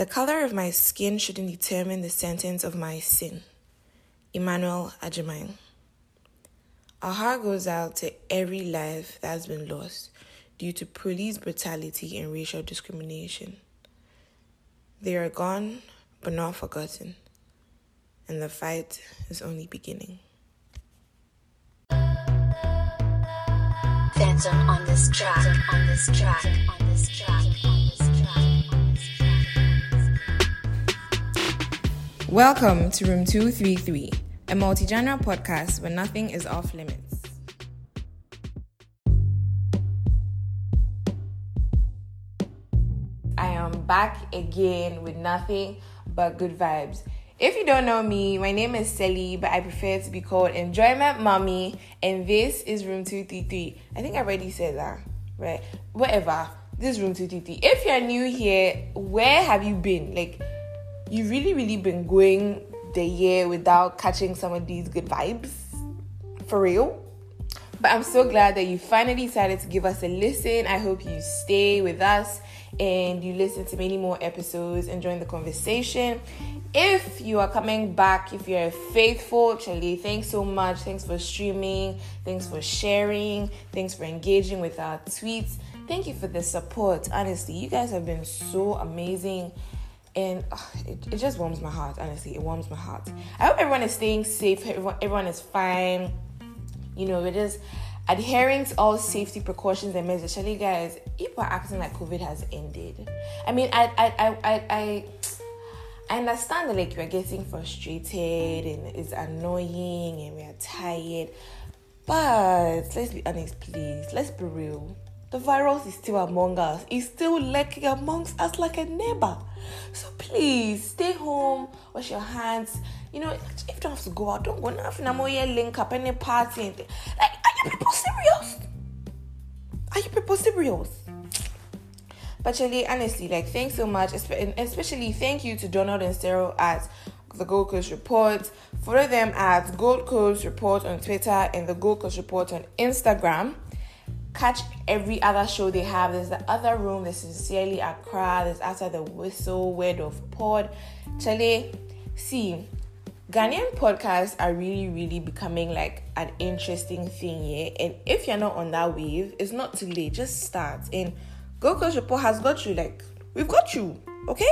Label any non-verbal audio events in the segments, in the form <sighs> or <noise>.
The color of my skin shouldn't determine the sentence of my sin. Emmanuel Agyemang. Our heart goes out to every life that has been lost due to police brutality and racial discrimination. They are gone, but not forgotten, and the fight is only beginning. Phantom on this track, on this track, on this track, Welcome to Room 233, a multi genre podcast where nothing is off limits. I am back again with nothing but good vibes. If you don't know me, my name is Sally, but I prefer to be called Enjoyment Mommy, and this is Room 233. I think I already said that, right? Whatever. This is Room 233. If you're new here, where have you been? Like, you really, really been going the year without catching some of these good vibes? For real? But I'm so glad that you finally decided to give us a listen. I hope you stay with us and you listen to many more episodes and join the conversation. If you are coming back, if you're faithful, Charlie, thanks so much. Thanks for streaming. Thanks for sharing. Thanks for engaging with our tweets. Thank you for the support. Honestly, you guys have been so amazing. And uh, it, it just warms my heart. Honestly, it warms my heart. I hope everyone is staying safe. Everyone, everyone is fine. You know, we're just adhering to all safety precautions and measures. Actually, guys, people are acting like COVID has ended. I mean, I, I, I, I, I I understand that like you're getting frustrated and it's annoying and we're tired. But let's be honest, please. Let's be real. The virus is still among us. It's still lurking amongst us like a neighbor. So please stay home, wash your hands. You know, if you don't have to go out, don't go now. If you link up any party and like, are you people serious? Are you people serious? But Charlie, honestly, like, thanks so much. Especially thank you to Donald and Cyril at the Gold Coast Report. Follow them at Gold Coast Report on Twitter and the Gold Coast Report on Instagram. Catch every other show they have. There's the other room, there's Sincerely Accra, there's After the Whistle, Word of Pod. Charlie, see, Ghanaian podcasts are really, really becoming like an interesting thing, yeah. And if you're not on that wave, it's not too late. Just start. And Gold Coast Report has got you. Like, we've got you. Okay?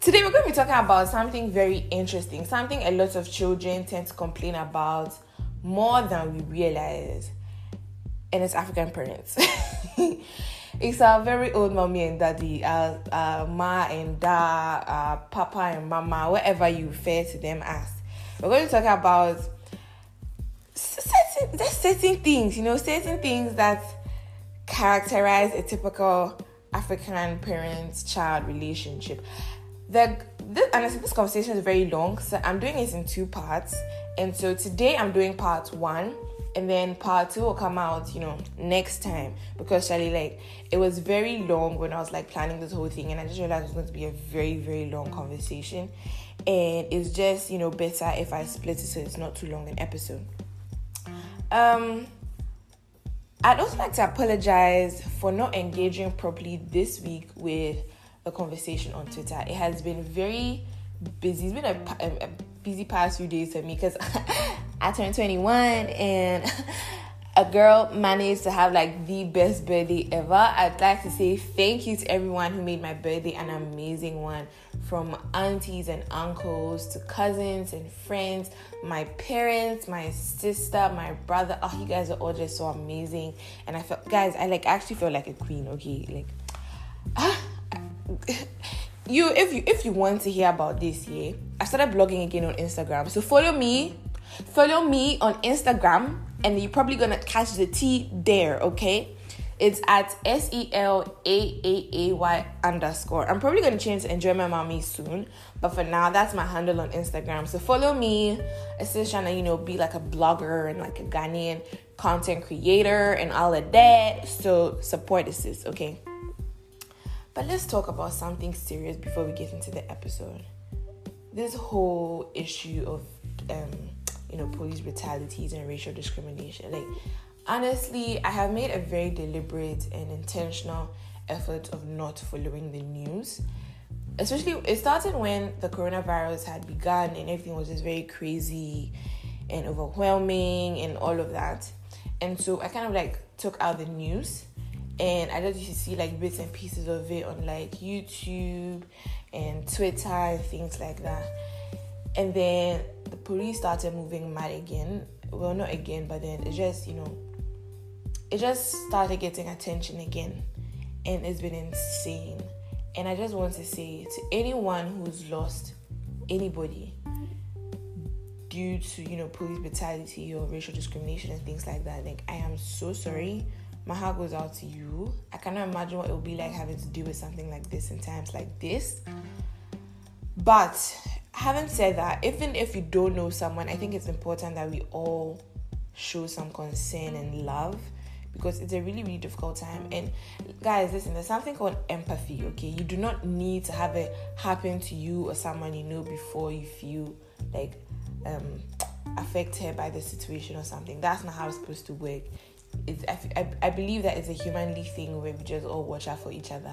Today, we're going to be talking about something very interesting, something a lot of children tend to complain about more than we realize, and it's African parents. <laughs> it's our very old mommy and daddy, uh, uh, ma and da, uh, papa and mama, whatever you refer to them as. We're going to talk about certain, certain things, you know, certain things that characterize a typical African parents child relationship. The this, honestly, this conversation is very long, so I'm doing it in two parts. And so today I'm doing part one, and then part two will come out, you know, next time because Charlie, like, it was very long when I was like planning this whole thing, and I just realized it was going to be a very, very long conversation, and it's just, you know, better if I split it so it's not too long an episode. Um, I'd also like to apologize for not engaging properly this week with a conversation on Twitter. It has been very busy. It's been a, a, a busy past few days for me because <laughs> I turned 21 and <laughs> a girl managed to have like the best birthday ever. I'd like to say thank you to everyone who made my birthday an amazing one. From aunties and uncles to cousins and friends, my parents, my sister, my brother. Oh, you guys are all just so amazing. And I felt, guys, I like actually felt like a queen. Okay, like, ah, <sighs> you if you if you want to hear about this, yeah, I started blogging again on Instagram. So follow me, follow me on Instagram and you're probably gonna catch the T there, okay? It's at S E L A A A Y underscore. I'm probably gonna change to Enjoy My Mommy soon, but for now, that's my handle on Instagram. So follow me. I'm still trying to, you know, be like a blogger and like a Ghanaian content creator and all of that. So support this, okay? But let's talk about something serious before we get into the episode. This whole issue of um you know, police brutalities and racial discrimination. Like, honestly, I have made a very deliberate and intentional effort of not following the news. especially it started when the coronavirus had begun and everything was just very crazy and overwhelming and all of that. And so I kind of like took out the news and I just used to see like bits and pieces of it on like YouTube and Twitter and things like that. And then the police started moving mad again. Well, not again, but then it just, you know, it just started getting attention again. And it's been insane. And I just want to say to anyone who's lost anybody due to, you know, police brutality or racial discrimination and things like that, like I am so sorry. My heart goes out to you. I cannot imagine what it would be like having to deal with something like this in times like this. But having said that, even if you don't know someone, I think it's important that we all show some concern and love because it's a really really difficult time. And guys listen there's something called empathy okay? You do not need to have it happen to you or someone you know before you feel like um affected by the situation or something. That's not how it's supposed to work it's I, I, I believe that it's a humanly thing where we just all watch out for each other.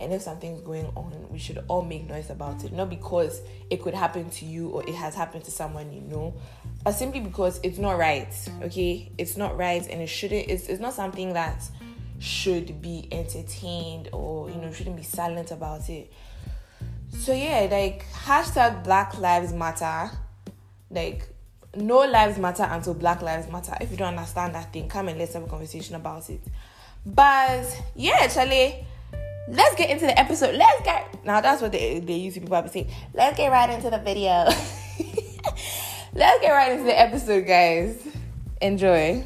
And if something's going on we should all make noise about it. Not because it could happen to you or it has happened to someone you know but simply because it's not right okay? It's not right and it shouldn't it's, it's not something that should be entertained or you know shouldn't be silent about it. So yeah like hashtag black lives matter. Like no lives matter until black lives matter. If you don't understand that thing come and let's have a conversation about it. But yeah charlie let's get into the episode. Let's get now that's what they, they usually people have say let's get right into the video. <laughs> Let's get right into the episode, guys. Enjoy.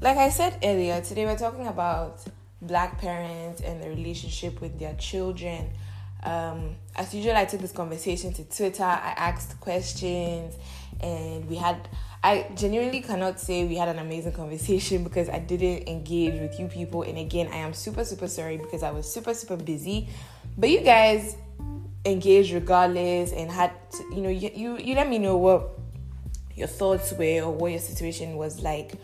Like I said earlier, today we're talking about black parents and the relationship with their children. Um, as usual, I took this conversation to Twitter. I asked questions, and we had I genuinely cannot say we had an amazing conversation because I didn't engage with you people. And again, I am super, super sorry because I was super, super busy. But you guys engaged regardless and had, to, you know, you, you, you let me know what your thoughts were or what your situation was like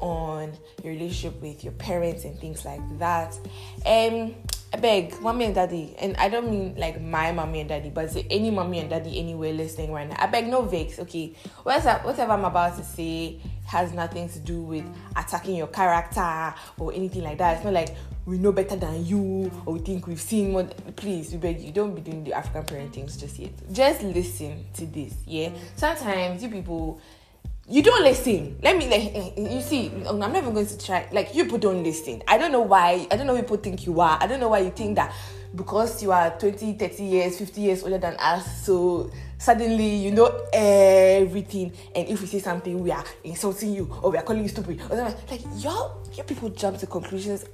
on your relationship with your parents and things like that. And I beg, mommy and daddy, and I don't mean like my mommy and daddy, but any mommy and daddy anywhere listening right now. I beg, no vex, okay? Whatever I'm about to say has nothing to do with attacking your character or anything like that. It's not like we know better than you or we think we've seen more. Please, we beg you, don't be doing the African parenting just yet. Just listen to this, yeah? Sometimes you people you don't listen. Let me like eh, eh, you see. I'm not even going to try. Like you people don't listen. I don't know why. I don't know people think you are. I don't know why you think that because you are 20, 30 years, 50 years older than us, so suddenly you know everything. And if we say something, we are insulting you or we are calling you stupid. Like y'all, you people jump to conclusions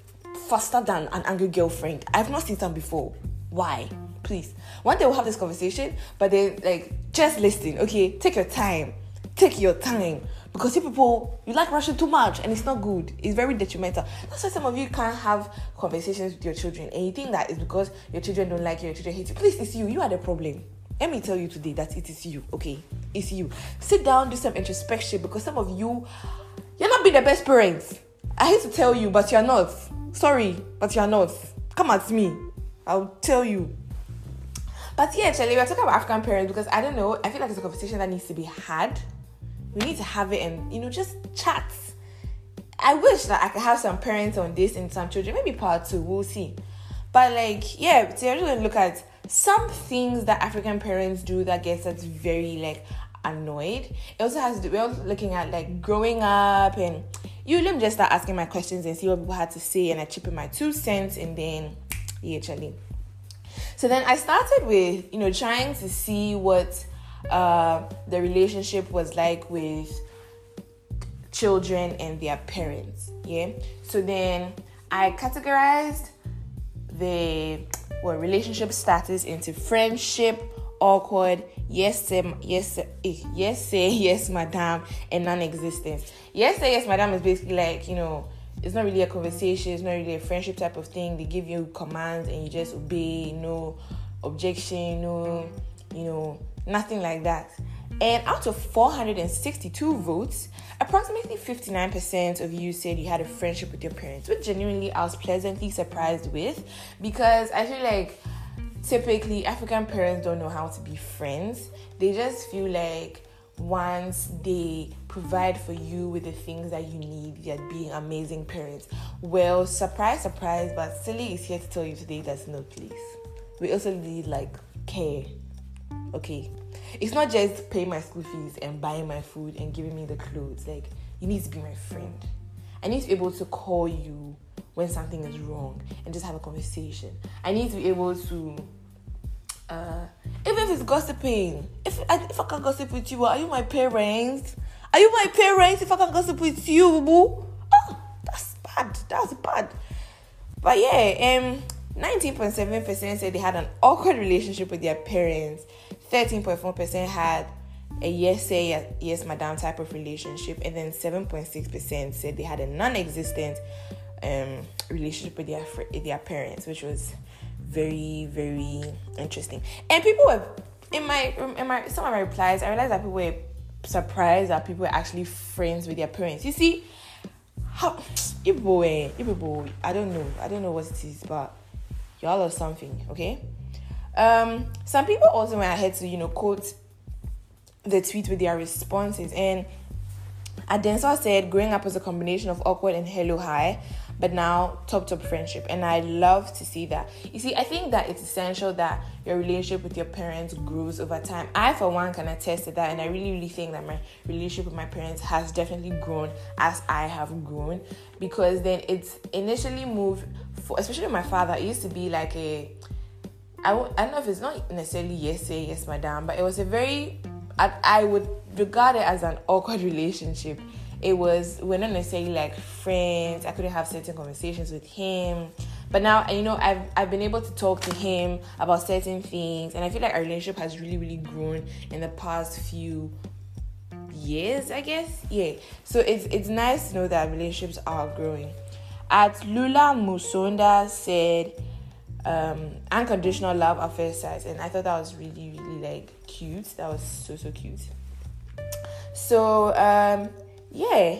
faster than an angry girlfriend. I've not seen them before. Why? Please. One day we'll have this conversation, but then like just listen. Okay, take your time take your time. Because you people you like rushing too much and it's not good it's very detrimental. That's why some of you can't have conversations with your children. And you think that it's because your children don't like you your children hate you. Please it's you. You are the problem. Let me tell you today that it is you okay? It's you. Sit down do some introspection because some of you you're not being the best parents. I hate to tell you but you're not. Sorry but you're not. Come at me. I'll tell you. But yeah, actually, we're talking about African parents because I don't know. I feel like it's a conversation that needs to be had we need to have it and you know just chat i wish that i could have some parents on this and some children maybe part two we'll see. But like yeah so you're gonna look at some things that african parents do that gets us very like annoyed. It also has to we're looking at like growing up and you let me just start asking my questions and see what people had to say and i chip in my two cents and then yeah so then i started with you know trying to see what uh, the relationship was like with children and their parents. Yeah. So then I categorized the well relationship status into friendship, awkward, yes sir, yes sir, eh, yes sir, <laughs> yes madam, and non-existent. Yes sir, yes madam is basically like you know it's not really a conversation, it's not really a friendship type of thing. They give you commands and you just obey, no objection, no you know nothing like that. And out of 462 votes, approximately 59% of you said you had a friendship with your parents, which genuinely I was pleasantly surprised with because I feel like typically African parents don't know how to be friends. They just feel like once they provide for you with the things that you need, you're being amazing parents. Well, surprise, surprise, but Silly is here to tell you today that's no place. We also need like care. Okay. It's not just paying my school fees and buying my food and giving me the clothes. Like, you need to be my friend. I need to be able to call you when something is wrong and just have a conversation. I need to be able to uh, even if it's gossiping, if I, if I can gossip with you, are you my parents? Are you my parents? If I can gossip with you, boo, oh, that's bad. That's bad. But yeah, um, nineteen point seven percent said they had an awkward relationship with their parents. Thirteen point four percent had a yes say yes madam type of relationship, and then seven point six percent said they had a non-existent um relationship with their their parents, which was very very interesting. And people were in my in my some of my replies i realized that people were surprised that people were actually friends with their parents. You see how <tsk> eh, people i don't know i don't know what it is but y'all are something okay? Um some people also went ahead to you know quote the tweet with their responses. And Adensa said growing up was a combination of awkward and hello hi but now top top friendship. And i love to see that. You see i think that it's essential that your relationship with your parents grows over time. I for one can attest to that and i really really think that my relationship with my parents has definitely grown as i have grown because then it's initially moved for especially my father it used to be like a I w- I don't know if it's not necessarily yes say yes madam but it was a very I, I would regard it as an <laughs> awkward relationship it was we're not necessarily like friends. I couldn't have certain conversations with him. But now you know I've I've been able to talk to him about certain things and I feel like our relationship has really, really grown in the past few years, I guess. Yeah. So it's it's nice to know that relationships are growing. At Lula Musonda said um, unconditional love at first sight and I thought that was really, really like cute. That was so so cute. So um yeah.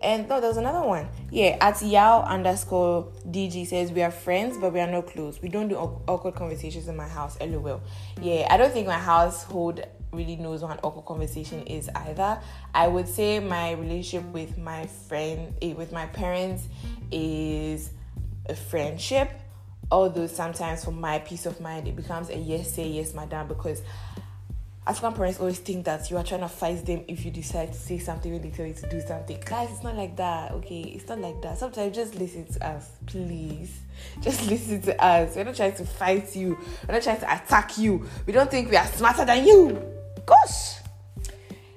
And no, there was another one. Yeah, at Yao underscore DG says we are friends, but we are not close. We don't do awkward conversations in my house. LOL. Yeah, I don't think my household really knows what an awkward conversation is either. I would say my relationship with my friend, eh, with my parents, is a friendship. Although sometimes for my peace of mind, it becomes a yes, say yes, madam, because African parents always think that you are trying to fight them if you decide to say something when they tell you to do something. Guys, it's not like that, okay? It's not like that. Sometimes just listen to us, please. <laughs> Just listen to us. We're not trying to fight you, we're not trying to attack you. We don't think we are smarter than you. Gosh.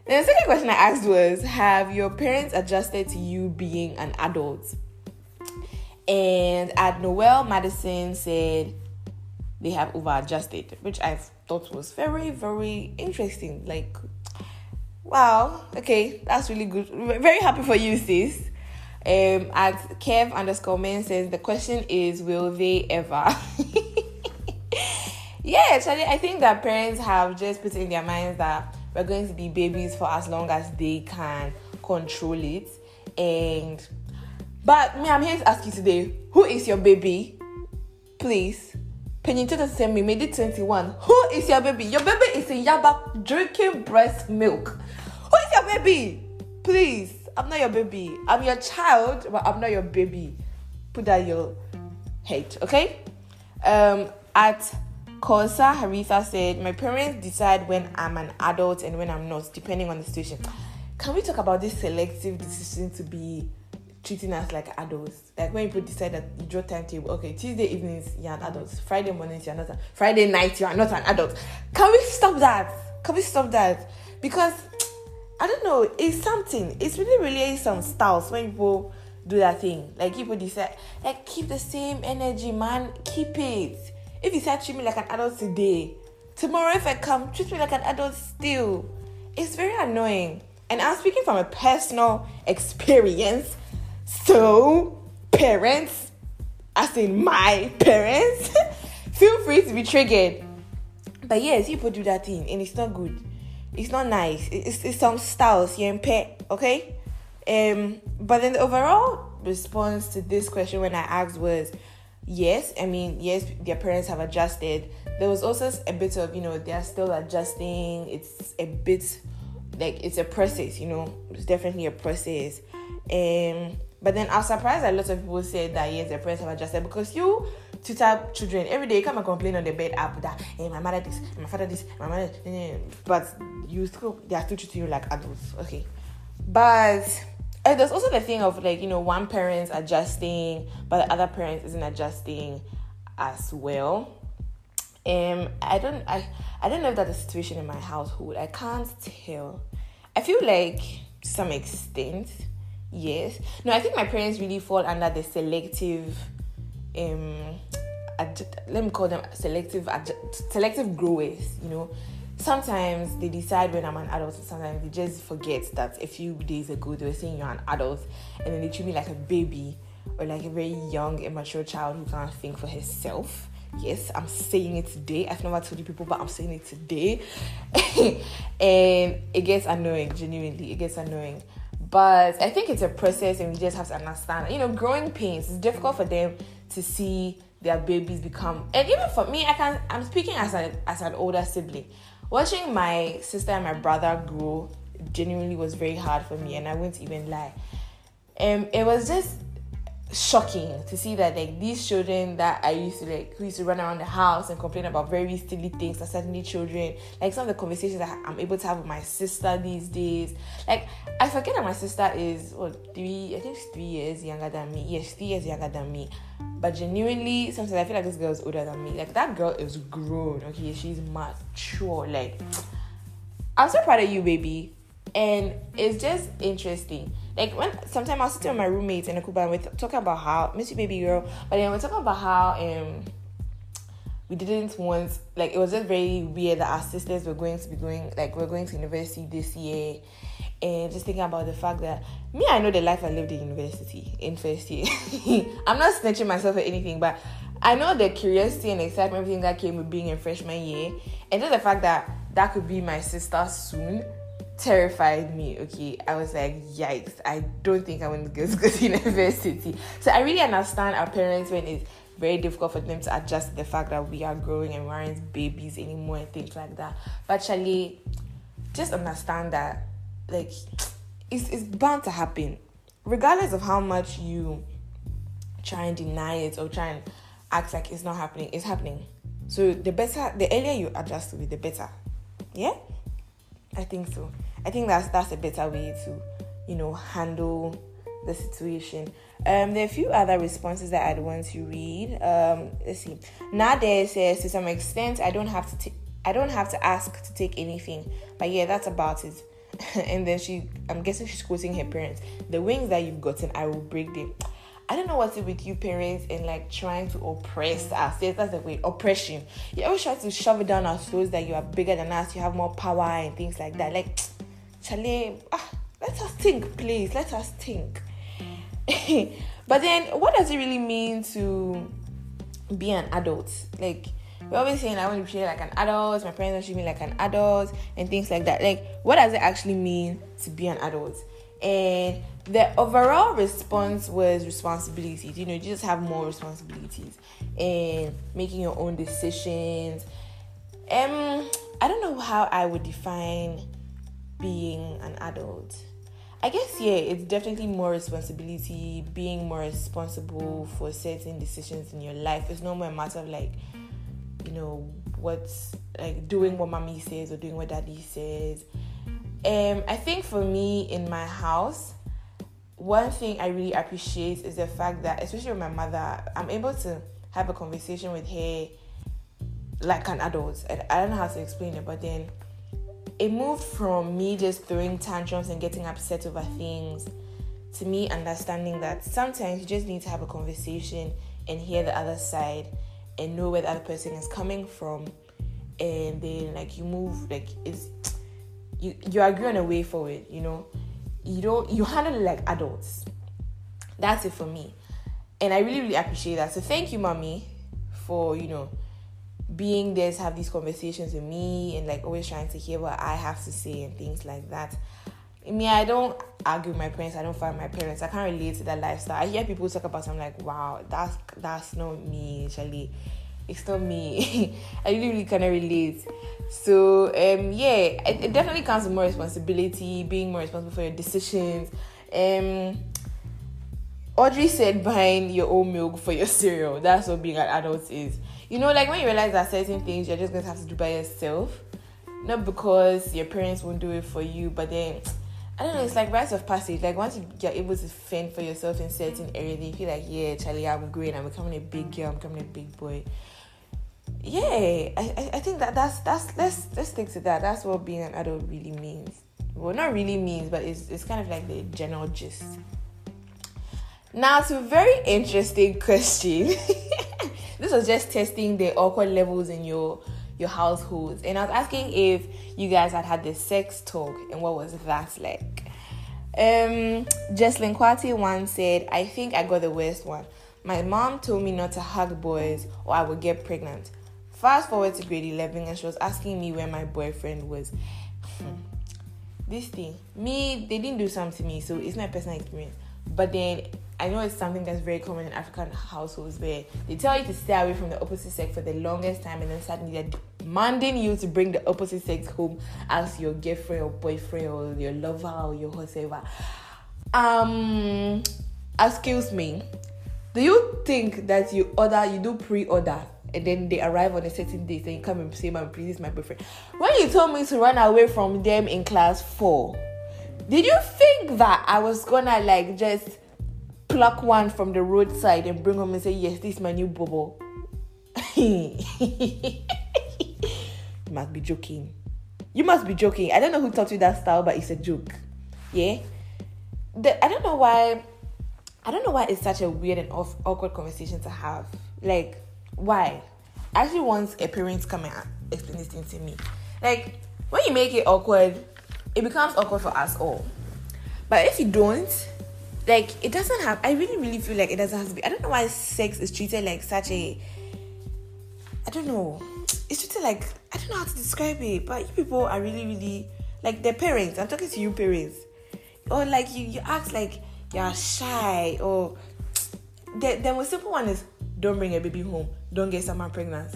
Then the second question I asked was Have your parents adjusted to you being an adult? And at Noel Madison said they have over adjusted, which I've thought was very, very interesting. Like, wow, okay, that's really good. Very happy for you, sis. Um, at Kev underscore men says the question is, will they ever? <laughs> yeah, actually, I think that parents have just put in their minds that we're going to be babies for as long as they can control it. And but me, I'm here to ask you today, who is your baby? Please Penyinto send me made it 21. Who is your baby? Your baby is in Yaba drinking breast milk. Who is your baby? Please, I'm not your baby. I'm your child, but I'm not your baby. Put that your head, okay? Um, at Kosa Haritha said, My parents decide when I'm an adult and when I'm not, depending on the situation. Can we talk about this selective decision to be treating us like adults. Like when people decide that you draw timetable, okay, Tuesday evenings you're an adult, Friday mornings you're not, an, Friday night you are not an adult. Can we stop that? Can we stop that? Because I don't know, it's something. It's really, really some styles when people do that thing. Like people decide, like keep the same energy, man. Keep it. If you start treating me like an adult today, tomorrow if I come, treat me like an adult still. It's very annoying. And I'm speaking from a personal experience so, parents, as in my parents, <laughs> feel free to be triggered. But yes, people do that thing and it's not good. it's not nice. It's, it's some styles, you pet, okay? Um, but then the overall response to this question when I asked was yes. I mean, yes, their parents have adjusted. There was also a bit of, you know, they're still adjusting. It's a bit like it's a process, you know, it's definitely a process. Um, but then I was surprised that lots of people said that yes, their parents have adjusted because you tutor children every day. You come and complain on the bed app that hey, my mother this, my father this, my mother, but you still they are still treating you like adults. Okay, but there's also the thing of like you know one parent's adjusting, but the other parent isn't adjusting as well. Um, I don't, I, I don't know if that's a situation in my household. I can't tell. I feel like to some extent, yes. No, I think my parents really fall under the selective um let me call them selective selective growers you know. Sometimes they decide when i'm an adult sometimes they just forget that a few days ago they were saying you're an adult and then they treat me like a baby or like a very young immature child who can't think for herself. Yes i'm saying it today. I've never told you people but i'm saying it today. <laughs> And it gets annoying genuinely it gets annoying but i think it's a process and we just have to understand. You know growing pains it's difficult for them to see their babies become and even for me i can i'm speaking as an as an older sibling. Watching my sister and my brother grow genuinely was very hard for me and i won't even lie. Um it was just shocking to see that like these children that I used to like who used to run around the house and complain about very silly things are suddenly children. Like some of the conversations that I'm able to have with my sister these days. Like I forget that my sister is what three I think she's three years younger than me. Yes, three years younger than me. But genuinely sometimes I feel like this girl is older than me. Like that girl is grown, okay, she's mature. Like I'm so proud of you, baby. And it's just interesting. Like when sometimes I'll sit with my roommates in a Cuba and we're talking about how miss you baby girl, but then we're talking about how um we didn't want like it was just very weird that our sisters were going to be going like we're going to university this year. And just thinking about the fact that me I know the life I lived in university in first year. <laughs> I'm not snitching myself or anything, but I know the curiosity and excitement everything that came with being in freshman year. And just the fact that that could be my sister soon terrified me. Okay, I was like, yikes! I don't think I want to go to <laughs> university. So I really understand our parents when it's very difficult for them to adjust to the fact that we are growing and we aren't babies anymore and things like that. But actually, just understand that like <tsk> it's it's bound to happen, regardless of how much you try and deny it or try and act like it's not happening. It's happening. So the better, the earlier you adjust to it, the better. Yeah, I think so. I think that's that's a better way to, you know, handle the situation. Um, there are a few other responses that I'd want to read. Um, let's see. Nade says to some extent I don't have to take I don't have to ask to take anything, but yeah, that's about it. <laughs> and then she, I'm guessing she's quoting her parents. The wings that you've gotten, I will break them. I don't know what's it with you parents and like trying to oppress us. Yes, that's the way oppression. You always try to shove it down our throats that you are bigger than us, you have more power and things like that. Like Charlie, ah, let us think, please. Let us think. <laughs> but then, what does it really mean to be an adult? Like, we're always saying I want to be treated like an adult, my parents want to treat me like an adult, and things like that. Like, what does it actually mean to be an adult? And the overall response was responsibilities. You know, you just have more responsibilities and making your own decisions. Um, I don't know how I would define being an adult. I guess yeah, it's definitely more responsibility, being more responsible for certain decisions in your life. It's no more a matter of like, you know, what's like doing what mommy says or doing what daddy says. Um, I think for me in my house, one thing I really appreciate is the fact that, especially with my mother, I'm able to have a conversation with her like an adult. I, I don't know how to explain it, but then it moved from me just throwing tantrums and getting upset over things to me understanding that sometimes you just need to have a conversation and hear the other side and know where the other person is coming from. And then like you move like it's you you agree on a way forward you know? You don't you handle it like adults. That's it for me. And i really really appreciate that. So thank you mommy for you know being there to have these conversations with me and like always trying to hear what I have to say and things like that. I mean, I don't argue with my parents. I don't fight my parents. I can't relate to that lifestyle. I hear people talk about. It, I'm like, wow, that's that's not me, Charlie. It's not me. <laughs> I really, really cannot relate. So, um, yeah, it, it, definitely comes with more responsibility, being more responsible for your decisions. Um, Audrey said buying your own milk for your <laughs> cereal. That's what being an adult is. You know, like when you realize that certain things you're just going to have to do by yourself, not because your parents won't do it for you, but then I don't know, it's like rites of passage. Like once you're able to fend for yourself in certain areas, you feel like, yeah, Charlie, I'm growing, I'm becoming a big girl, I'm becoming a big boy. Yeah, I, I think that that's that's let's let's stick to that. That's what being an adult really means. Well, not really means, but it's it's kind of like the general gist. Now, to a very interesting <laughs> question. This was just testing the awkward levels in your your households, and I was asking if you guys had had the sex talk and what was that like. Um, Jesslyn Kwati once said, "I think I got the worst one. My mom told me not to hug boys or I would get pregnant. Fast forward to grade 11, and she was asking me where my boyfriend was. Hmm. this thing, me, they didn't do something to me, so it's my personal experience. But then I know it's something that's very common in African households where they tell you to stay away from the opposite sex for the longest time, and then suddenly they're demanding you to bring the opposite sex home as your girlfriend or boyfriend or your lover or your whatever. Um, excuse me. Do you think that you order, you do pre-order, and then they arrive on a certain date, and you come and say, "My please, my boyfriend." When you told me to run away from them in class four, did you think that I was gonna like just pluck one from the roadside and bring home and say, Yes, this is my new bubble. <laughs> you must be joking. You must be joking. I don't know who taught you that style, but it's a joke. Yeah? The, I don't know why. I don't know why it's such a weird and off, awkward conversation to have. Like, why? I actually want a parent come and explain this thing to me. Like, when you make it awkward, it becomes awkward for us all. But if you don't, like it doesn't have i really really feel like it doesn't have to be i don't know why sex is treated like such a i don't know. It's treated like i don't know how to describe it but you people are really really like their parents. I'm talking to you parents. Or like you you act like you're shy or the, the most simple one is don't bring a baby home. Don't get someone pregnant.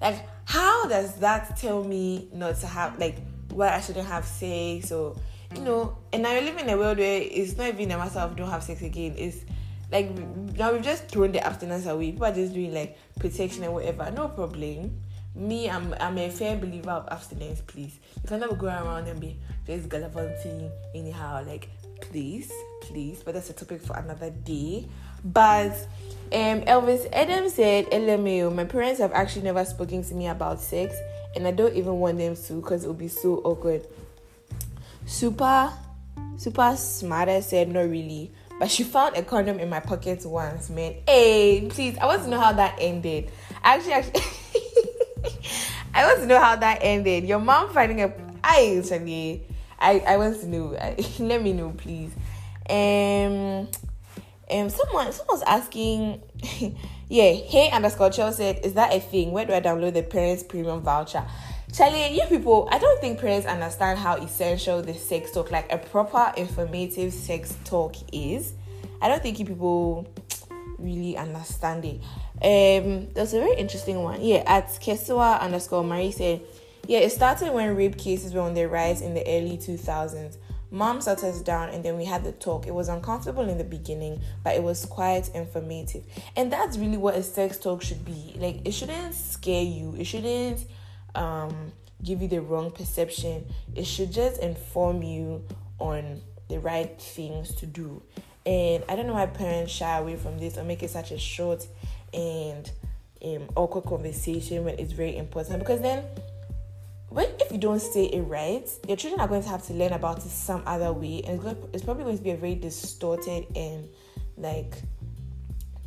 Like how does that tell me not to have like why i shouldn't have sex or you know, and now you live in a world where it's not even a matter of don't have sex again. It's like now we've just thrown the abstinence away. People are just doing like protection and whatever. No problem. Me, I'm I'm a fair believer of abstinence, please. You can never go around and be just gallivanting anyhow. Like, please, please. But that's a topic for another day. But um, Elvis Adam said, LMAO, my parents have actually never spoken to me about sex, and I don't even want them to because it would be so awkward. Super, super smarter said, Not really. But she found a condom in my pocket once, man. Hey, please, I want to know how that ended. Actually, actually, <laughs> I want to know how that ended. Your mom finding a. I actually, I, I want to know. <laughs> let me know, please. Um, um, someone, someone's asking. <laughs> yeah, hey underscore Chell said, is that a thing? Where do I download the parents premium voucher? Charlie, you people, I don't think parents understand how essential the sex talk, like a proper informative sex talk is. I don't think you people really understand it. Um, there's a very interesting one. Yeah, at Kesua underscore Marie said, yeah, it started when rape cases were on the rise in the early 2000s. Mom sat us down and then we had the talk. It was uncomfortable in the beginning, but it was quite informative. And that's really what a sex talk should be. Like, it shouldn't scare you, it shouldn't um, give you the wrong perception. It should just inform you on the right things to do. And I don't know why parents shy away from this or make it such a short and um, awkward conversation when it's very important because then when if you don't say it right, your children are going to have to learn about it some other way, and it's, going, it's probably going to be a very distorted and like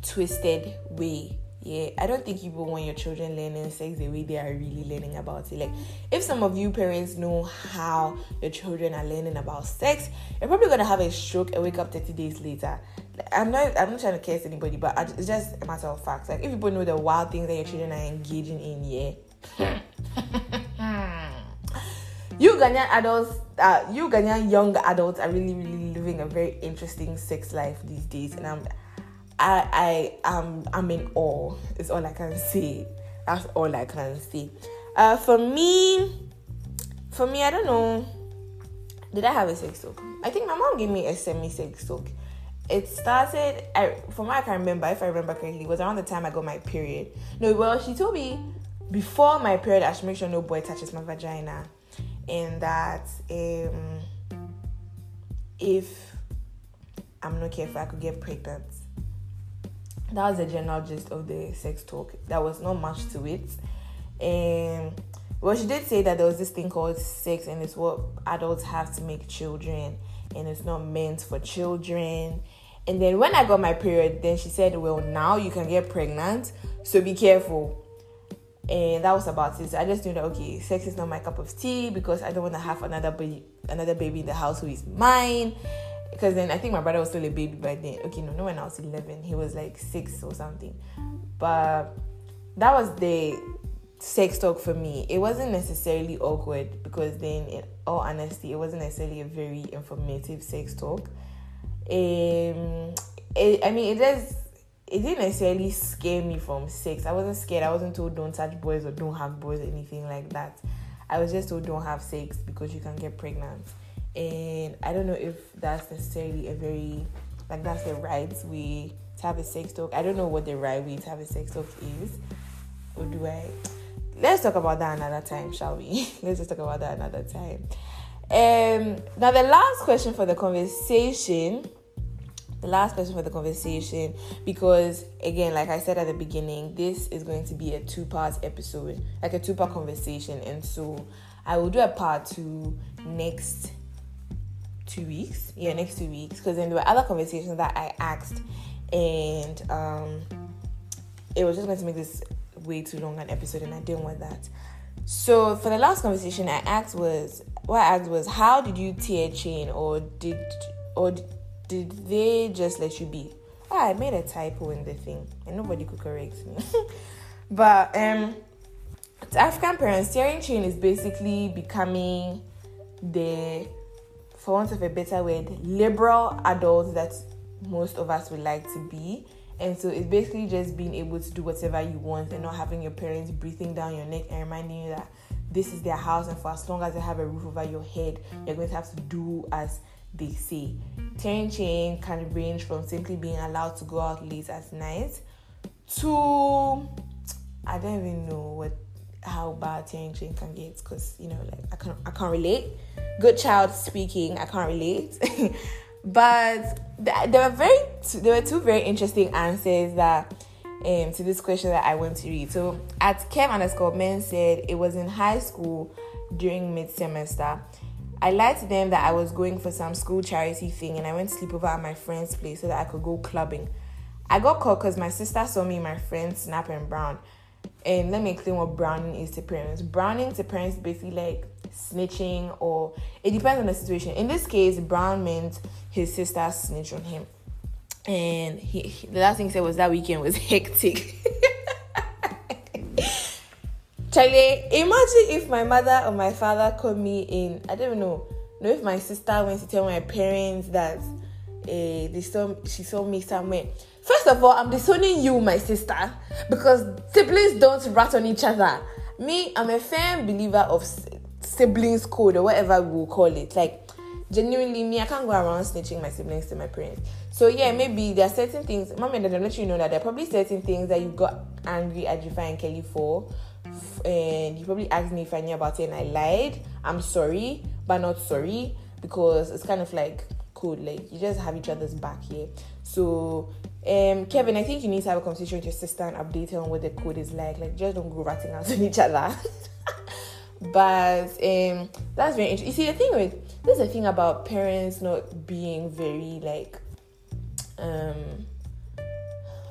twisted way yeah i don't think people want your children learning sex the way they are really learning about it. Like if some of you parents know how your children are learning about sex you're probably gonna have a stroke and wake up 30 days later. I'm not i'm not trying to curse anybody but it's just a matter of fact. Like if people know the wild things that your children are engaging in yeah. <laughs> You Ghanaian adults, uh, you Ghanaian young adults are really, really living a very interesting sex life these days, and I'm, I, I, am, I'm in awe. Is all I can say. That's all I can say. Uh, for me, for me, I don't know. Did I have a sex talk? I think my mom gave me a semi sex talk. It started, I, from what I can remember, if I remember correctly, it was around the time I got my period. No, well, she told me before my period, I should make sure no boy touches my vagina, and that um, if I'm not careful, I could get pregnant. That was the general gist of the sex talk. There was not much to it, and well, she did say that there was this thing called sex, and it's what adults have to make children, and it's not meant for children. And then when I got my period, then she said, Well, now you can get pregnant, so be careful. And that was about it. So I just knew that okay, sex is not my cup of tea because I don't want to have another baby, another baby in the house who is mine. Because then I think my brother was still a baby by then. Okay, no, no, when I was eleven, he was like six or something. But that was the sex talk for me, it wasn't necessarily awkward because then, in all honesty, it wasn't necessarily a very informative sex talk. Um, it, I mean, it just it didn't necessarily scare me from sex. I wasn't scared. I wasn't told don't touch boys or don't have boys or anything like that. I was just told don't have sex because you can get pregnant. And I don't know if that's necessarily a very like that's the right way to have a sex talk. I don't know what the right way to have a sex talk is. Or do I? let's talk about that another time, shall we? <laughs> let's just talk about that another time. Um, now, the last question for the conversation, the last question for the conversation, because again, like I said at the beginning, this is going to be a two part episode, like a two part conversation, and so I will do a part two next two weeks. Yeah, next two weeks, because then there were other conversations that I asked, and um, it was just going to make this way too long an episode and I didn't want that. So for the last conversation I asked was what I asked was how did you tear chain or did or did they just let you be? Oh, I made a typo in the thing and nobody could correct me. <laughs> but um to African parents, tearing chain is basically becoming the for want of a better word, liberal adults that most of us would like to be and so it's basically just being able to do whatever you want and not having your parents breathing down your neck and reminding you that this is their house and for as long as they have a roof over your head, you're going to have to do as they say. Tearing chain can range from simply being allowed to go out late at night to I don't even know what how bad chain can get because you know like I can't I can't relate. Good child speaking, I can't relate. <laughs> But there were very there were two very interesting answers that um, to this question that I want to read. So at Kev underscore men said it was in high school during mid semester. I lied to them that I was going for some school charity thing and I went to sleep over at my friend's place so that I could go clubbing. I got caught because my sister saw me and my friend Snap and Brown. And let me explain what browning is to parents. Browning to parents basically like snitching or it depends on the situation. In this case, Brown meant his sister snitched on him. And he, he the last thing he said was that weekend was <laughs> hectic. Charlie, imagine if my mother or my father called me in, I don't know, know if my sister went to tell my parents that uh, they saw she saw me somewhere. First of all, I'm disowning you, my sister, because siblings don't rat on each other. Me, I'm a firm believer of siblings code or whatever we will call it. Like genuinely me, I can't go around snitching my siblings to my parents. So yeah, maybe there are certain things. Mommy and dad let you know that there are probably certain things that you got angry at Jifa and Kelly for, and you probably asked me if I knew about it and I lied. I'm sorry, but not sorry because it's kind of like cool. Like you just have each other's back here. So um, Kevin, I think you need to have a conversation with your sister and update her on what the code is like. Like just don't go ratting out on <laughs> each other. <laughs> but um, that's very interesting. You see, the thing with this is the thing about parents not being very like um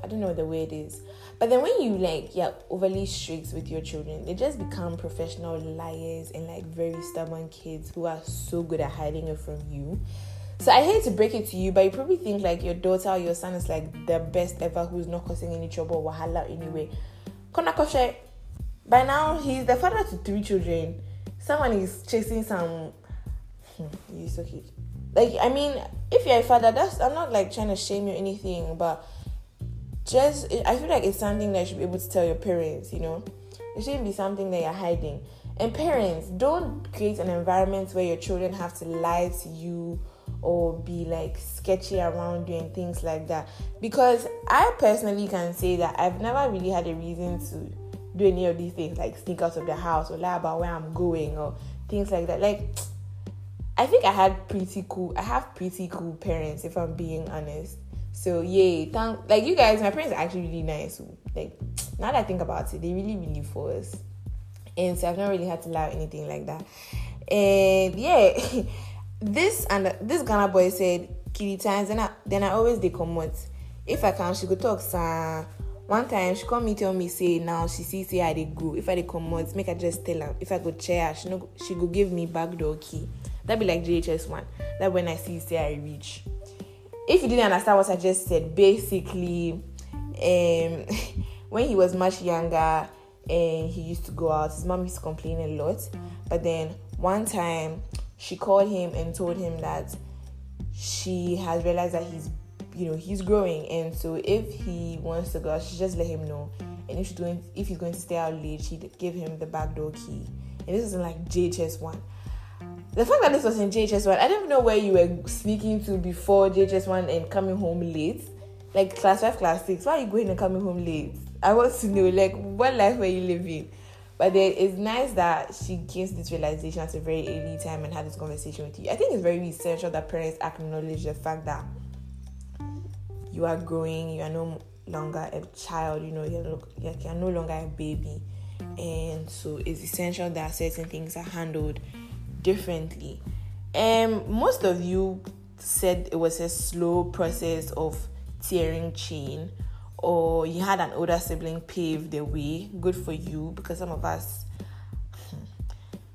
I don't know what the it is. But then when you like yeah overly strict with your children, they just become professional liars and like very stubborn kids who are so good at hiding it from you. So I hate to break it to you, but you probably think like your daughter or your son is like the best ever who's not causing any trouble or wahala anyway. Kona by now he's the father to three children. Someone is chasing some. Hmm, he's okay. Like I mean, if you're a father, that's I'm not like trying to shame you or anything, but just I feel like it's something that you should be able to tell your parents. You know, it shouldn't be something that you're hiding. And parents, don't create an environment where your children have to lie to you or be like sketchy around you and things like that. Because I personally can say that I've never really had a reason to do any of these things, like sneak out of the house or lie about where I'm going or things like that. Like, I think I had pretty cool, I have pretty cool parents, if I'm being honest. So yay, thank like you guys, my parents are actually really nice. Like now that I think about it, they really really force. And so I've not really had to lie anything like that. And yeah, <laughs> this and this Ghana boy said, Kitty times, then I then I always they come If I can, she could talk sir. One time she come me tell me say now she see say I they go. If I they come out, make her just tell her. If I go chair, she no she go give me back door key. That be like JHS one. That when I see say I reach if you didn't understand what I just said, basically, um, <laughs> when he was much younger and he used to go out, his mom used to complain a lot. But then one time, she called him and told him that she has realized that he's, you know, he's growing, and so if he wants to go out, she just let him know. And if she's going, if he's going to stay out late, she'd give him the back door key. And this is like JHS one the fact that this was in JHS1, I don't know where you were sneaking to before JHS1 and coming home late. Like class 5, class 6. Why are you going and coming home late? I want to know, like, what life were you living? But it's nice that she gives this realization at a very early time and had this conversation with you. I think it's very essential that parents acknowledge the fact that you are growing, you are no longer a child, you know, you're, no, you're no longer a baby. And so it's essential that certain things are handled differently. Um, most of you said it was a slow process of tearing chain, or you had an older sibling pave the way. Good for you, because some of us hmm,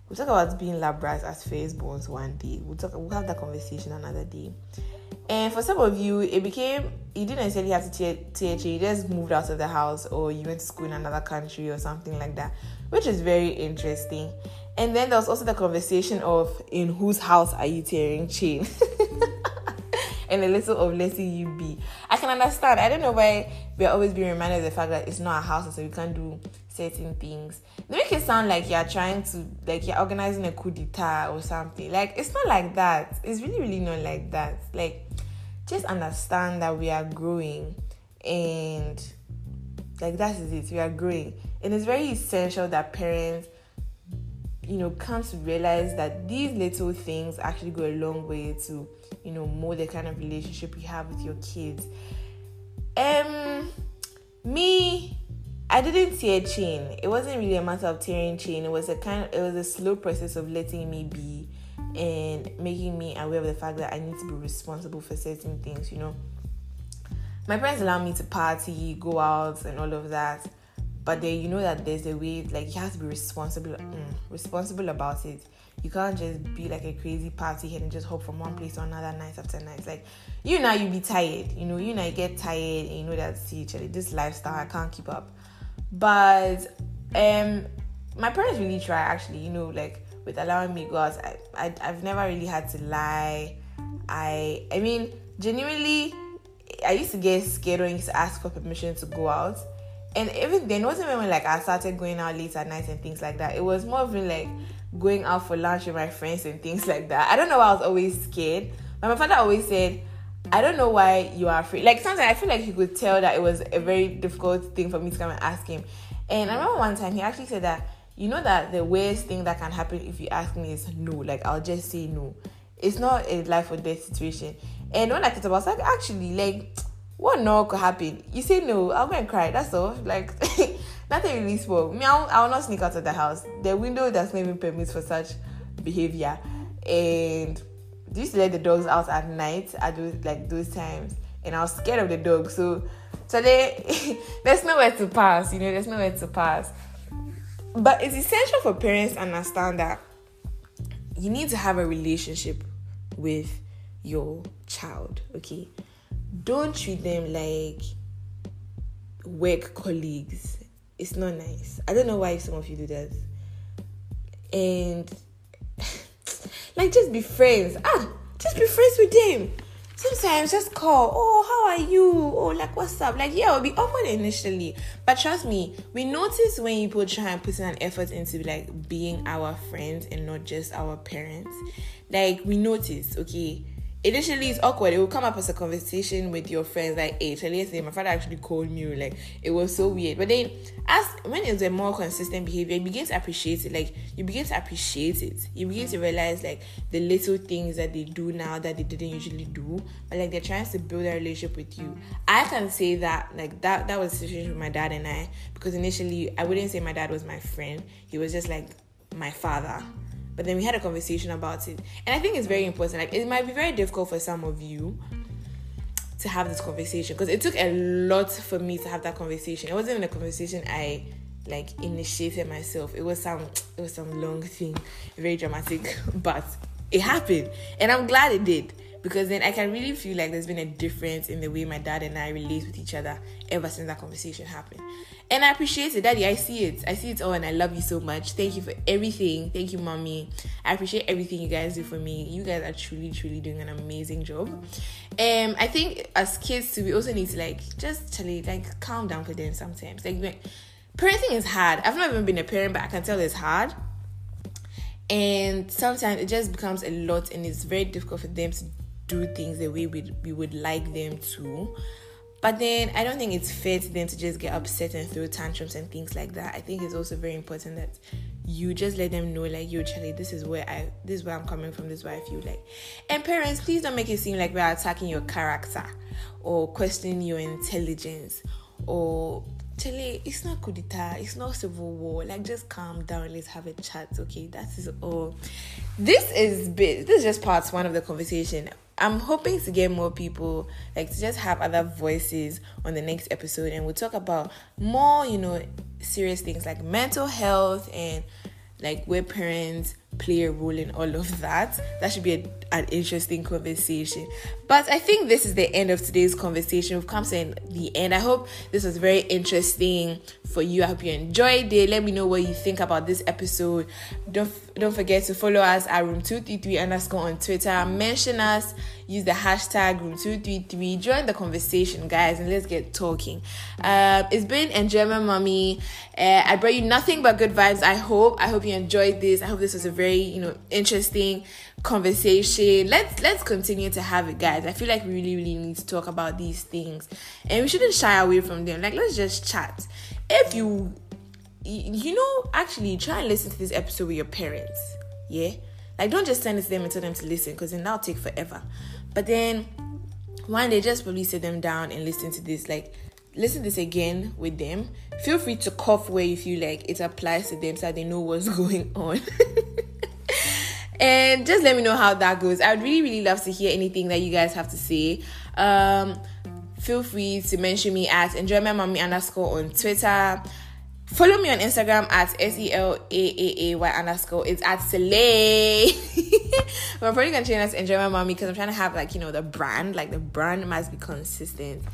we'll talk about being lab rats as firstborns one day. We'll talk. We'll have that conversation another day. And for some of you, it became you didn't necessarily have to tear. You just moved out of the house, or you went to school in another country, or something like that, which is very interesting. And then there was also the conversation of in whose house are you tearing chain? <laughs> and a little of letting you be. I can understand. I don't know why we're always being reminded of the fact that it's not a house, and so we can't do certain things. They make it sound like you're trying to, like you're organizing a coup d'etat or something. Like it's not like that. It's really, really not like that. Like just understand that we are growing, and like that is it. We are growing, and it's very essential that parents you know, come to realize that these little things actually go a long way to, you know, mold the kind of relationship you have with your kids. Um, me, I didn't tear a chain. It wasn't really a matter of tearing chain. It was a kind of, it was a slow process of letting me be and making me aware of the fact that I need to be responsible for certain things, you know. My parents allow me to party, go out, and all of that but then you know that there's a way like you have to be responsible mm, responsible about it. You can't just be like a crazy party head and just hop from one place to another night after night. Like you know you be tired you know you know you get tired and you know that see each other this lifestyle i can't keep up. But um my parents really try actually you know like with allowing me go out I, I i've never really had to lie. I i mean genuinely i used to get scared when I used to ask for permission to go out and even then, it wasn't even like I started going out late at night and things like that. It was more of like going out for lunch with my friends and things like that. I don't know why I was always scared. But my father always said, I don't know why you are afraid. Like sometimes I feel like he could tell that it was a very difficult thing for me to come and ask him. And I remember one time he actually said that, you know that the worst thing that can happen if you ask me is no. Like I'll just say no. It's not a life or death situation. And when I thought about it, I like, actually, like what no could happen? You say no, I'll go and cry. That's all. Like <laughs> nothing really spoke. Me, I'll, I'll not sneak out of the house. The window does not even permit for such behavior. And they used to let the dogs out at night at those like those times, and I was scared of the dogs. So today, <laughs> there's nowhere to pass. You know, there's nowhere to pass. But it's essential for parents to understand that you need to have a relationship with your child. Okay don't treat them like work colleagues it's not nice. I don't know why some of you do that. And <laughs> like just be friends. Ah, just be friends with them. Sometimes just call, oh, how are you? Oh, like what's up? Like, yeah, it'll be awkward initially. But trust me, we notice when people try and put an effort into like being our friends and not just our parents. Like we notice, okay initially it's awkward. It will come up as a conversation with your friends, like, hey, tell yesterday my father actually called me, like it was so weird. But then as when it's a more consistent behavior, you begin to appreciate it. Like you begin to appreciate it. You begin to realize like the little things that they do now that they didn't usually do. But like they're trying to build a relationship with you. I can say that like that that was the situation with my dad and I because initially I wouldn't say my dad was my friend. He was just like my father but then we had a conversation about it. And I think it's very important. Like it might be very difficult for some of you to have this conversation because it took a lot for me to have that conversation. It wasn't even a conversation I like initiated myself. It was some it was some long thing, very dramatic, <laughs> but it happened. And I'm glad it did because then I can really feel like there's been a difference in the way my dad and I relate with each other ever since that conversation happened. And I appreciate it, Daddy. I see it. I see it all, and I love you so much. Thank you for everything. Thank you, Mommy. I appreciate everything you guys do for me. You guys are truly, truly doing an amazing job. Um, I think as kids too, we also need to like just tell it, like calm down for them sometimes. Like parenting is hard. I've not even been a parent, but I can tell it's hard and sometimes it just becomes a lot and it's very difficult for them to do things the way we, we would like them to. But then I don't think it's fair to them to just get upset and throw tantrums and things like that. I think it's also very important that you just let them know, like, yo, Charlie, this is where I this is where I'm coming from, this is where I feel like. And parents, please don't make it seem like we're attacking your character or questioning your intelligence or Charlie, it's not coup d'etat, it's not civil war. Like, just calm down, let's have a chat, okay? That is all. This is bit. This is just part one of the conversation. I'm hoping to get more people, like to just have other voices on the next episode, and we'll talk about more, you know, serious things like mental health and like where parents play a role in all of that. That should be a, an interesting conversation. But I think this is the end of today's conversation. We've come to the end. I hope this was very interesting for you. I hope you enjoyed it. Let me know what you think about this episode. Don't don't forget to follow us at room 233 underscore on Twitter. Mention us, use the hashtag room 233. Join the conversation, guys, and let's get talking. Uh, it's been Enjoyment Mommy. Uh, I brought you nothing but good vibes. I hope. I hope you enjoyed this. I hope this was a very, you know, interesting conversation. Let's let's continue to have it, guys. I feel like we really, really need to talk about these things. And we shouldn't shy away from them. Like let's just chat. If you you know, actually try and listen to this episode with your parents. Yeah? Like don't just send it to them and tell them to listen because then that'll take forever. But then one day just probably sit them down and listen to this. Like listen this again with them. Feel free to cough where you feel like it applies to them so they know what's <laughs> going on. <laughs> and just let me know how that goes. I would really, really love to hear anything that you guys have to say. Um, feel free to mention me at enjoymymommy underscore on Twitter. Follow me on Instagram at S E L A A A Y underscore. It's at Soleil. <laughs> I'm probably gonna change that to Enjoy My Mommy because I'm trying to have like you know the brand, like the brand must be consistent.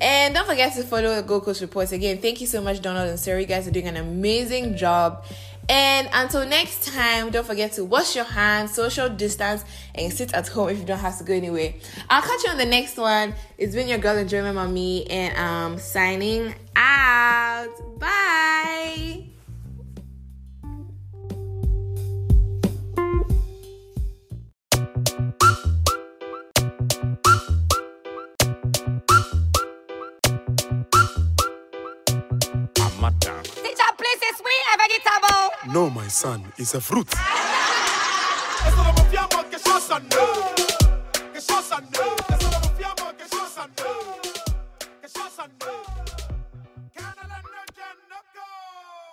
And don't forget to follow the Gold Coast Reports again. Thank you so much, Donald and Sarah. You guys are doing an amazing job. And until next time, don't forget to wash your hands, social distance, and sit at home if you don't have to go anywhere. I'll catch you on the next one. It's been your girl Enjoyment Mommy, and I'm signing out. Bye. No, my son, it's a fruit.